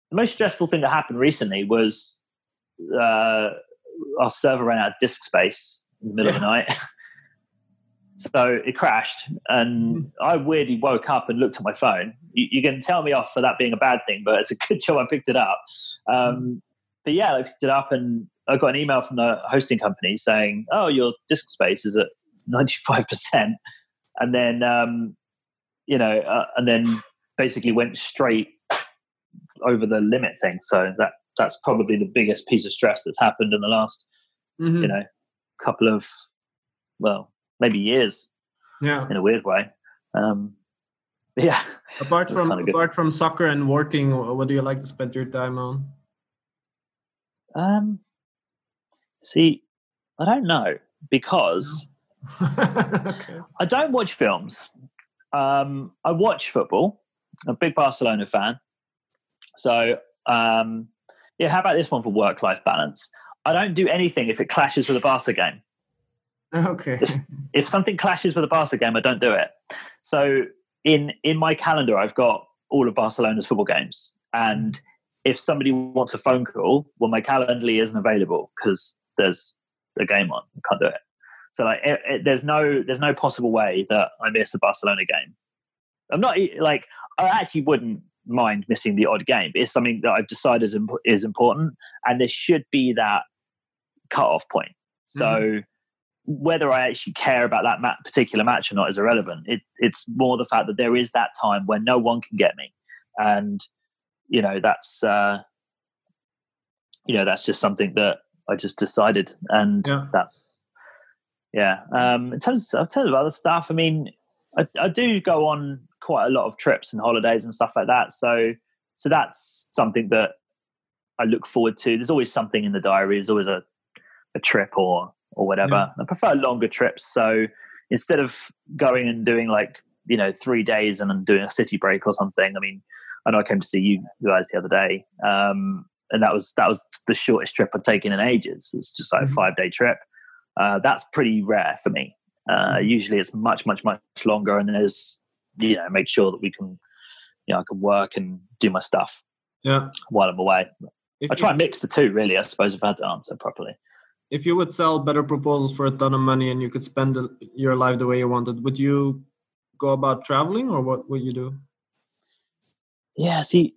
The most stressful thing that happened recently was uh, our server ran out of disk space in the middle yeah. of the night. so it crashed, and hmm. I weirdly woke up and looked at my phone. You, you, can tell me off for that being a bad thing, but it's a good job I picked it up. Um, hmm. but yeah, I picked it up, and I got an email from the hosting company saying, "Oh, your disk space is at ninety five percent," and then um, you know, uh, and then basically went straight over the limit thing. So that that's probably the biggest piece of stress that's happened in the last mm-hmm. you know couple of well maybe years. Yeah, in a weird way. Um, yeah. Apart from apart from soccer and working, what do you like to spend your time on? Um, see, I don't know because okay. I don't watch films. Um, I watch football. I'm a big Barcelona fan. So, um, yeah, how about this one for work life balance? I don't do anything if it clashes with a Barca game. Okay. If, if, something clashes with a Barca game, I don't do it. So in in my calendar, I've got all of Barcelona's football games, and if somebody wants a phone call, well, my Calendly isn't available because there's a game on. I can't do it. So like, it, it, there's no there's no possible way that I miss a Barcelona game. I'm not like I actually wouldn't mind missing the odd game. It's something that I've decided is, imp- is important, and there should be that cut-off point. So mm-hmm. whether I actually care about that ma- particular match or not is irrelevant. It, it's more the fact that there is that time when no one can get me, and you know that's uh, you know that's just something that I just decided, and yeah. that's yeah. Um, in terms, of, in terms of other stuff, I mean, I, I do go on quite a lot of trips and holidays and stuff like that. So so that's something that I look forward to. There's always something in the diary. There's always a, a trip or or whatever. Yeah. I prefer longer trips. So instead of going and doing like you know three days and then doing a city break or something. I mean, I know I came to see you guys the other day, um, and that was that was the shortest trip I'd taken in ages. It's just like mm-hmm. a five day trip. Uh, that's pretty rare for me. Uh, Mm-hmm. usually it's much, much, much longer, and there's you know make sure that we can, you know, I can work and do my stuff Yeah. while I'm away. If I try you, and mix the two, really. I suppose if I had to answer properly. if you would sell better proposals for a ton of money and you could spend your life the way you wanted, would you go about traveling or what would you do? Yeah, see,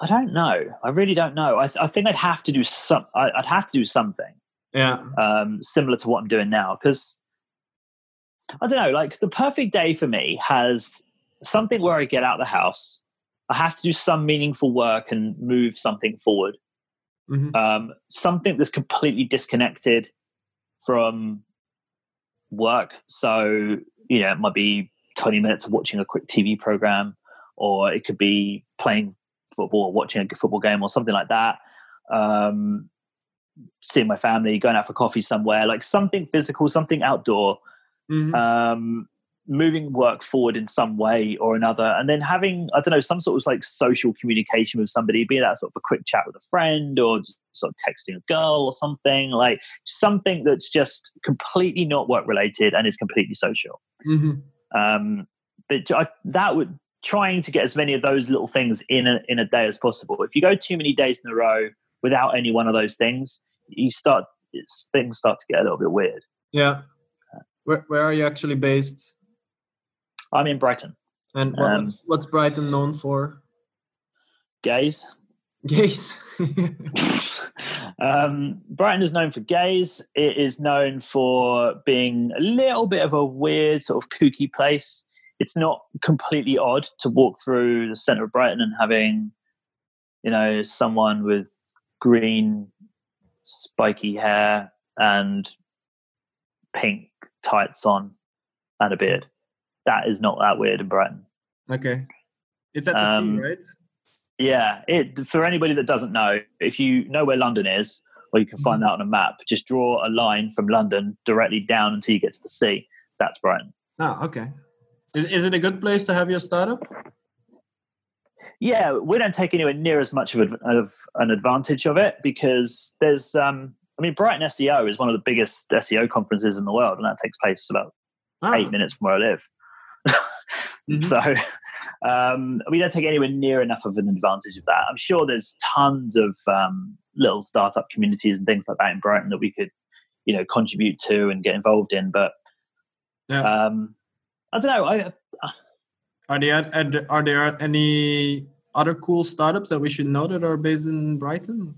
I don't know. I really don't know. I, th- I think I'd have to do some. I, I'd have to do something Yeah. um, similar to what I'm doing now because I don't know. Like the perfect day for me has something where I get out of the house. I have to do some meaningful work and move something forward. hmm Um, something that's completely disconnected from work. So you know, it might be 20 minutes of watching a quick TV program, or it could be playing football, or watching a football game, or something like that. Um, seeing my family, going out for coffee somewhere, like something physical, something outdoor, hmm um, moving work forward in some way or another, and then having I don't know some sort of like social communication with somebody, be that sort of a quick chat with a friend or just sort of texting a girl or something like something that's just completely not work related and is completely social. hmm Um, but I, that would trying to get as many of those little things in a, in a day as possible. If you go too many days in a row without any one of those things, you start things start to get a little bit weird. Yeah. Where, where are you actually based? I'm in Brighton, And what, Um, what's, what's Brighton known for? gays. Gays. um, Brighton is known for gays. It is known for being a little bit of a weird, sort of kooky place. It's not completely odd to walk through the centre of Brighton and having, you know, someone with green, spiky hair and pink tights on and a beard. That is not that weird in Brighton. okay. It's at the Um, sea, right? Yeah, it for anybody that doesn't know, if you know where London is, or you can find that on a map, just draw a line from London directly down until you get to the sea. That's Brighton. Ah, okay. Is, is it a good place to have your startup? Yeah, we don't take anywhere near as much of, of an advantage of it because there's, um, I mean, Brighton SEO is one of the biggest SEO conferences in the world, and that takes place about Ah, eight minutes from where I live. mhm. So um, we don't take anywhere near enough of an advantage of that. I'm sure there's tons of um, little startup communities and things like that in Brighton that we could, you know, contribute to and get involved in. But yeah. um, I don't know. I, are there- are there any other cool startups that we should know that are based in Brighton?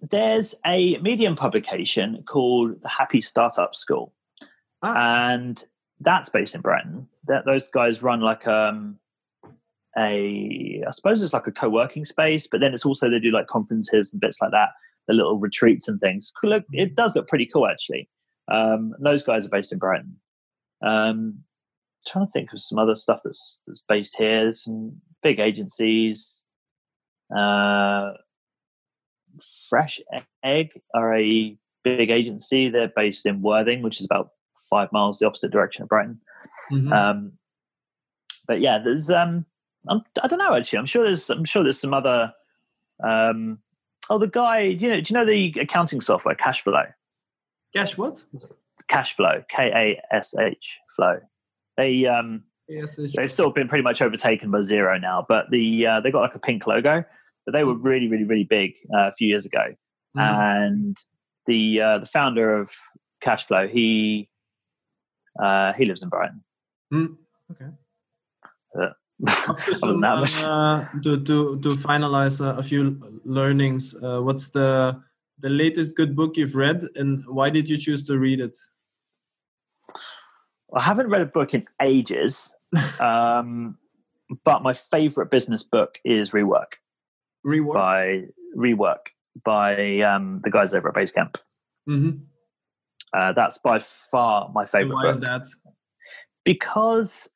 There's a medium publication called the Happy Startup School, Ah. and that's based in Brighton. That those guys run like um, a, I suppose it's like a co-working space, but then it's also they do like conferences and bits like that, the little retreats and things. Look, it does look pretty cool actually. Um, those guys are based in Brighton. Um, trying to think of some other stuff that's that's based here. There's some big agencies. Uh, Fresh Egg are a big agency. They're based in Worthing, which is about five miles the opposite direction of Brighton. Mhm. Um, but yeah, there's um, I'm, I don't know actually. I'm sure there's I'm sure there's some other. Um, oh, the guy, you know, do you know the accounting software KashFlow? Cash what? KashFlow, K A S H Flow. They um, they've sort of been pretty much overtaken by Xero now, but the uh, they got like a pink logo, but they were really really really big uh, a few years ago. Mhm. and the uh, the founder of KashFlow, he uh, he lives in Brighton. Mm, okay. Uh, to uh, to to to finalize uh, a few learnings. Uh, what's the the latest good book you've read, and why did you choose to read it? I haven't read a book in ages, um, but my favorite business book is Rework Reward. by Rework by um, the guys over at Basecamp. Mm-hmm. Uh, that's by far my favorite Why book. is that? because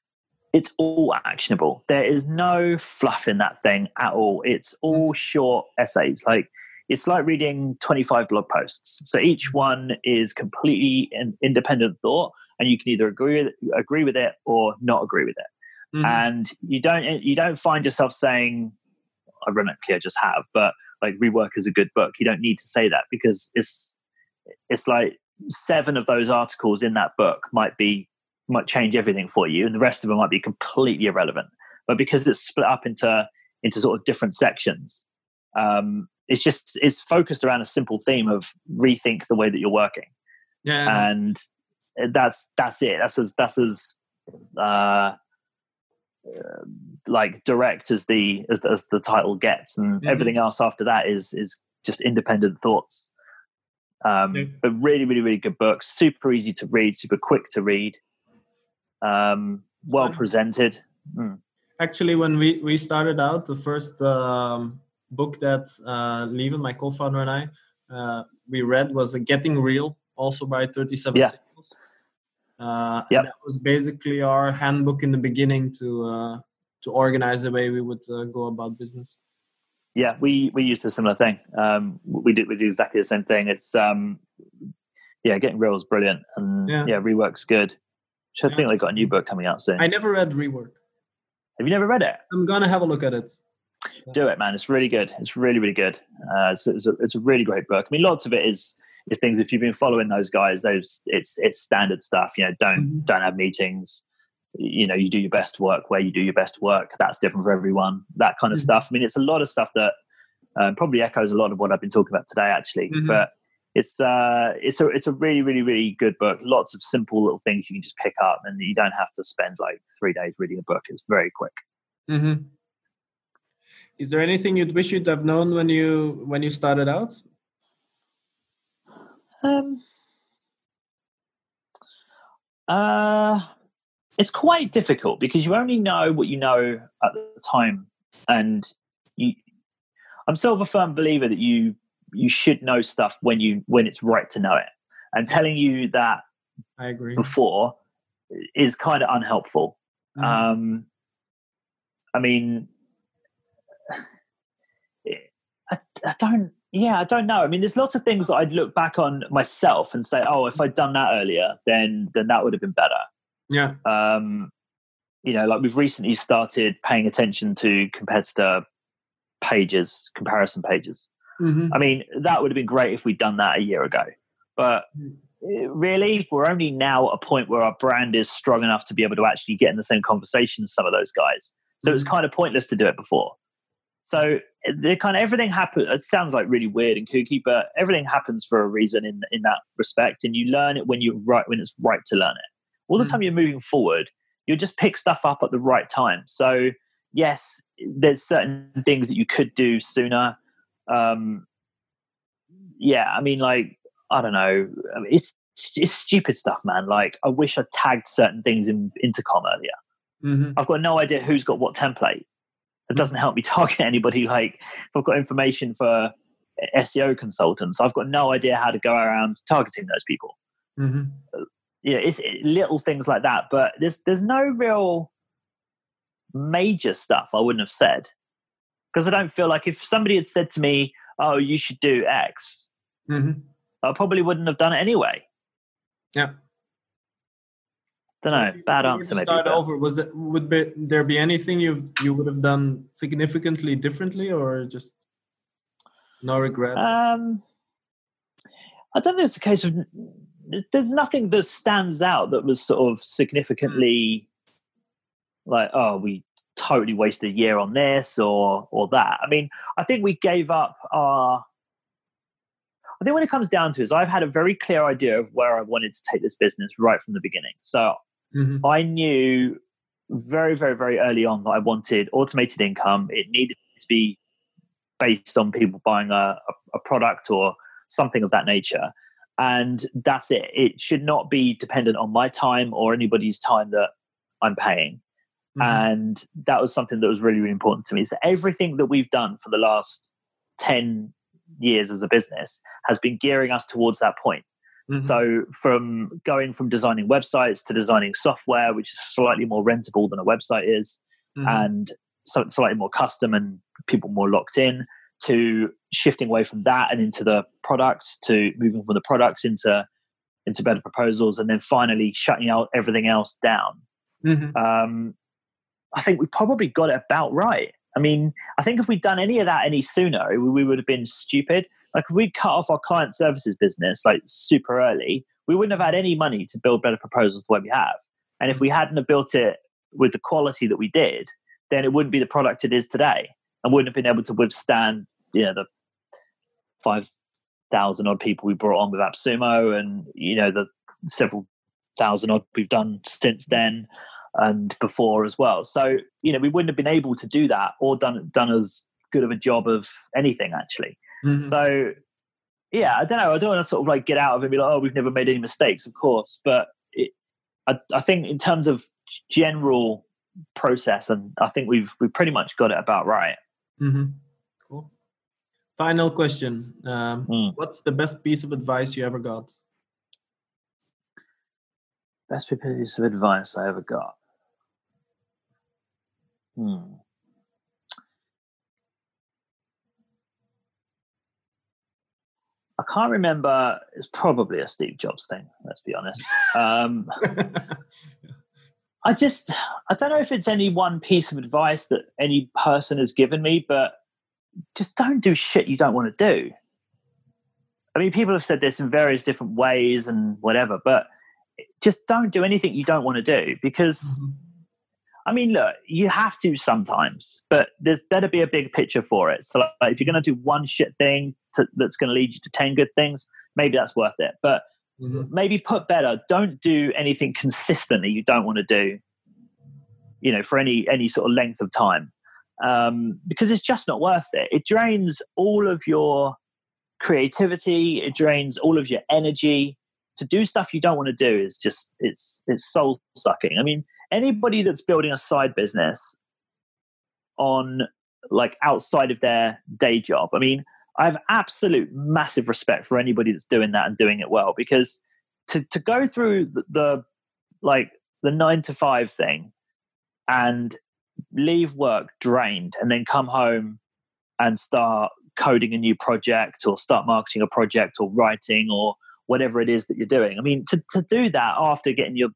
it's all actionable. There is no fluff in that thing at all. It's all short essays. Like it's like reading 25 blog posts. So each one is completely an independent thought, and you can either agree with agree with it or not agree with it. Mhm. And you don't you don't find yourself saying, ironically, I just have, but like rework is a good book. You don't need to say that because it's it's like seven of those articles in that book might be might change everything for you, and the rest of them might be completely irrelevant. But because it's split up into into sort of different sections, um, it's just it's focused around a simple theme of rethink the way that you're working. Yeah, and that's that's it. That's as that's as uh, like direct as the as, as the title gets, and mm-hmm. everything else after that is is just independent thoughts. Um, yeah. But really, really, really good book. Super easy to read. Super quick to read. Um, well presented. Mm. Actually, when we we started out, the first um, book that uh, Lieven, my co-founder, and I uh, we read was a "Getting Real," also by Thirty Seven yeah. Uh, yep. that was basically our handbook in the beginning to uh, to organize the way we would uh, go about business. Yeah, we we used a similar thing. Um, we did we did exactly the same thing. It's um, yeah, getting real is brilliant, and yeah, yeah rework's good. I yeah. think they got a new book coming out soon. I never read rework. Have you never read it? I'm gonna have a look at it. Do it, man. It's really good. It's really really good. Uh, it's, it's, a, it's a really great book. I mean, lots of it is is things. If you've been following those guys, those it's it's standard stuff. You know, don't mm-hmm. don't have meetings you know you do your best work where you do your best work that's different for everyone that kind of mm-hmm. stuff i mean it's a lot of stuff that um, probably echoes a lot of what i've been talking about today actually mm-hmm. but it's uh it's a it's a really really really good book lots of simple little things you can just pick up and you don't have to spend like three days reading a book it's very quick mm-hmm. is there anything you'd wish you'd have known when you when you started out um uh it's quite difficult because you only know what you know at the time and you i'm still a firm believer that you you should know stuff when you when it's right to know it. And telling you that i agree. before is kind of unhelpful. Mm-hmm. um i mean I, I don't yeah i don't know i mean there's lots of things that i'd look back on myself and say oh if i'd done that earlier then then that would have been better yeah. Um, you know, like we've recently started paying attention to competitor pages, comparison pages. Mm-hmm. I mean, that would have been great if we'd done that a year ago. But mm. really, we're only now at a point where our brand is strong enough to be able to actually get in the same conversation as some of those guys. So mm-hmm. it was kind of pointless to do it before. So the kind of everything happens. It sounds like really weird and kooky, but everything happens for a reason in in that respect, and you learn it when you're right when it's right to learn it all the mm. time you're moving forward, you'll just pick stuff up at the right time. So, yes, there's certain things that you could do sooner. Um, yeah, I mean, like, I don't know. It's it's stupid stuff, man. Like, I wish I tagged certain things in intercom earlier. Mm-hmm. I've got no idea who's got what template. It doesn't help me target anybody. Like, if I've got information for SEO consultants, I've got no idea how to go around targeting those people. Mm-hmm know, it's little things like that. But there's there's no real major stuff I wouldn't have said because I don't feel like if somebody had said to me, "Oh, you should do X," mm-hmm. I probably wouldn't have done it anyway. Yeah. Don't know. Bad answer. Maybe. Start over. Was that would be, there be anything you you would have done significantly differently, or just no regrets? Um, I don't think it's a case of there's nothing that stands out that was sort of significantly like oh we totally wasted a year on this or or that i mean i think we gave up our i think when it comes down to it is i've had a very clear idea of where i wanted to take this business right from the beginning so mm-hmm. i knew very very very early on that i wanted automated income it needed to be based on people buying a, a, product or something of that nature and that's it. It should not be dependent on my time or anybody's time that I'm paying. Mm-hmm. And that was something that was really, really important to me. So everything that we've done for the last 10 years as a business has been gearing us towards that point. Mm-hmm. So from going from designing websites to designing software, which is slightly more rentable than a website is, mm-hmm. and so slightly more custom and people more locked in, to shifting away from that and into the products to moving from the products into into better proposals and then finally shutting out everything else down mm-hmm. um, i think we probably got it about right i mean i think if we'd done any of that any sooner we, we would have been stupid Like if we'd cut off our client services business like super early, we wouldn't have had any money to build better proposals the way we have. And if we mm. hadn't have built it with the quality that we did, then it wouldn't be the product it is today, and wouldn't have been able to withstand you know the five thousand odd people we brought on with AppSumo, and you know the several thousand odd we've done since then and before as well. So you know we wouldn't have been able to do that or done done as good of a job of anything actually. Mm-hmm. So yeah, I don't know. I don't want to sort of like get out of it and be like, oh, we've never made any mistakes, of course. But it, I, I think in terms of general process, and I think we've we pretty much got it about right. Mm-hmm. Cool. Final question: um, mm. What's the best piece of advice you ever got? Best piece of advice I ever got. Hmm. Can't remember. It's probably a Steve Jobs thing. Let's be honest. Um, I just, I don't know if it's any one piece of advice that any person has given me, but just don't do shit you don't want to do. I mean, people have said this in various different ways and whatever, but just don't do anything you don't want to do because. Mm-hmm I mean, look, you have to sometimes, but there's better be a big picture for it. So, like, if you're going to do one shit thing to, that's going to lead you to 10 good things, maybe that's worth it. But mm-hmm. maybe put better, don't do anything consistently you don't want to do, you know, for any, any sort of length of time. Um, because it's just not worth it. It drains all of your creativity, it drains all of your energy. To do stuff you don't want to do is just, it's, it's soul sucking. I mean, anybody that's building a side business on like outside of their day job i mean i have absolute massive respect for anybody that's doing that and doing it well because to to go through the, the like the 9 to 5 thing and leave work drained and then come home and start coding a new project or start marketing a project or writing or whatever it is that you're doing. I mean, to, to do that after getting your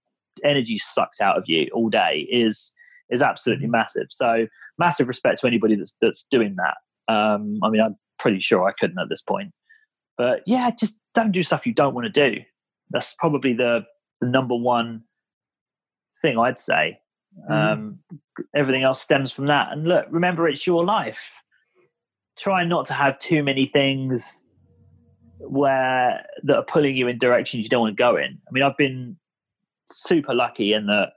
energy sucked out of you all day is is absolutely massive. So massive respect to anybody that's that's doing that. Um, I mean, I'm pretty sure I couldn't at this point, but yeah, just don't do stuff you don't want to do. That's probably the, the number one thing I'd say. Mm. Um, everything else stems from that. And look, remember, it's your life. Try not to have too many things where that are pulling you in directions you don't want to go in. I mean, I've been super lucky in that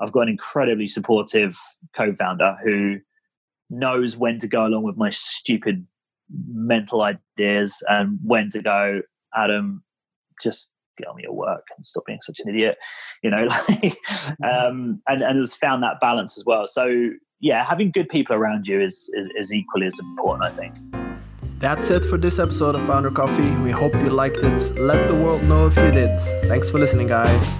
I've got an incredibly supportive co-founder who knows when to go along with my stupid mental ideas and when to go, Adam, just get on with your work and stop being such an idiot, you know, like, um, and, and has found that balance as well. So yeah, having good people around you is, is, is equally as important, I think. That's it for this episode of Founder Coffee. We hope you liked it. Let the world know if you did. Thanks for listening, guys.